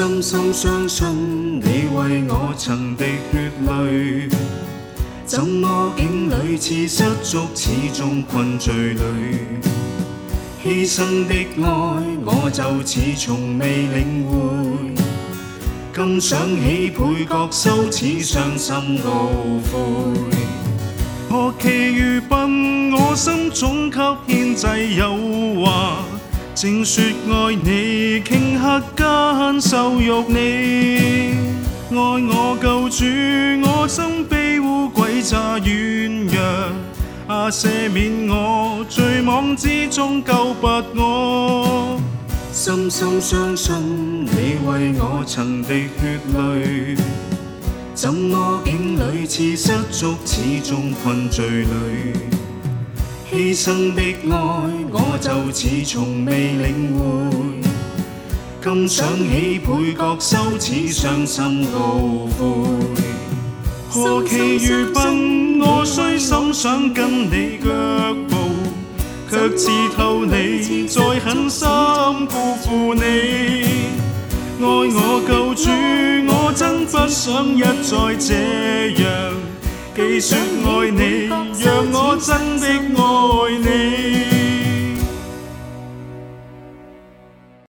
深深相信你为我曾滴血泪，怎么竟屡次失足，始终困罪里。牺牲的爱，我就似从未领会。今想起配角羞耻，伤心懊悔。何其愚笨，我心总给牵制有。正说爱你，顷刻间羞辱你。爱我救主，我心卑污诡诈软弱。啊，赦免我，罪网之中救拔我。深深相信你为我曾滴血泪，怎么境里似失足，始终困罪里。牺牲的爱，我就似从未领会。今想起配角羞耻，伤心懊悔。何其愚笨，我虽心想跟你脚步，却似透你，再狠心辜负你。爱我救主，我真不想一再这样。既说爱你，让我真的爱。